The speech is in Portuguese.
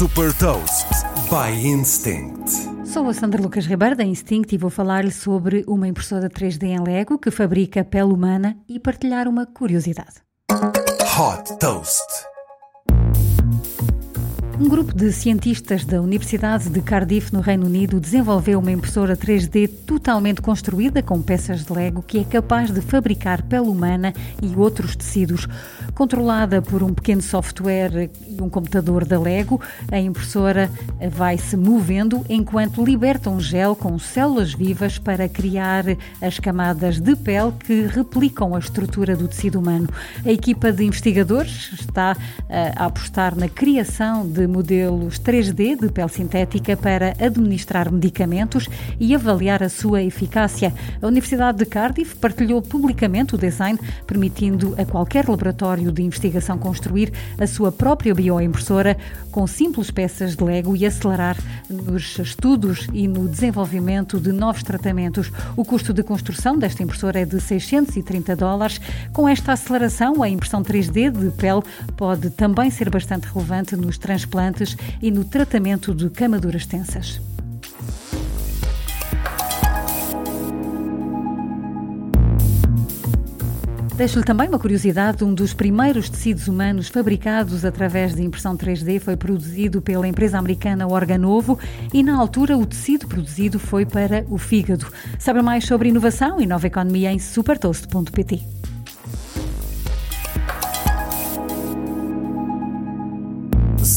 Super Toast by Instinct. Sou a Sandra Lucas Ribeiro da Instinct e vou falar-lhe sobre uma impressora 3D em Lego que fabrica pele humana e partilhar uma curiosidade. Hot Toast. Um grupo de cientistas da Universidade de Cardiff, no Reino Unido, desenvolveu uma impressora 3D totalmente construída com peças de Lego que é capaz de fabricar pele humana e outros tecidos. Controlada por um pequeno software e um computador da Lego, a impressora vai se movendo enquanto liberta um gel com células vivas para criar as camadas de pele que replicam a estrutura do tecido humano. A equipa de investigadores está eh, a apostar na criação de modelos 3D de pele sintética para administrar medicamentos e avaliar a sua eficácia. A Universidade de Cardiff partilhou publicamente o design, permitindo a qualquer laboratório de investigação construir a sua própria bioimpressora com simples peças de Lego e acelerar nos estudos e no desenvolvimento de novos tratamentos. O custo de construção desta impressora é de 630 dólares. Com esta aceleração, a impressão 3D de pele pode também ser bastante relevante nos transplantes implantes e no tratamento de camaduras tensas. Deixo-lhe também uma curiosidade: um dos primeiros tecidos humanos fabricados através de impressão 3D foi produzido pela empresa americana Organovo e, na altura, o tecido produzido foi para o fígado. Sabe mais sobre inovação e nova economia em supertoast.pt.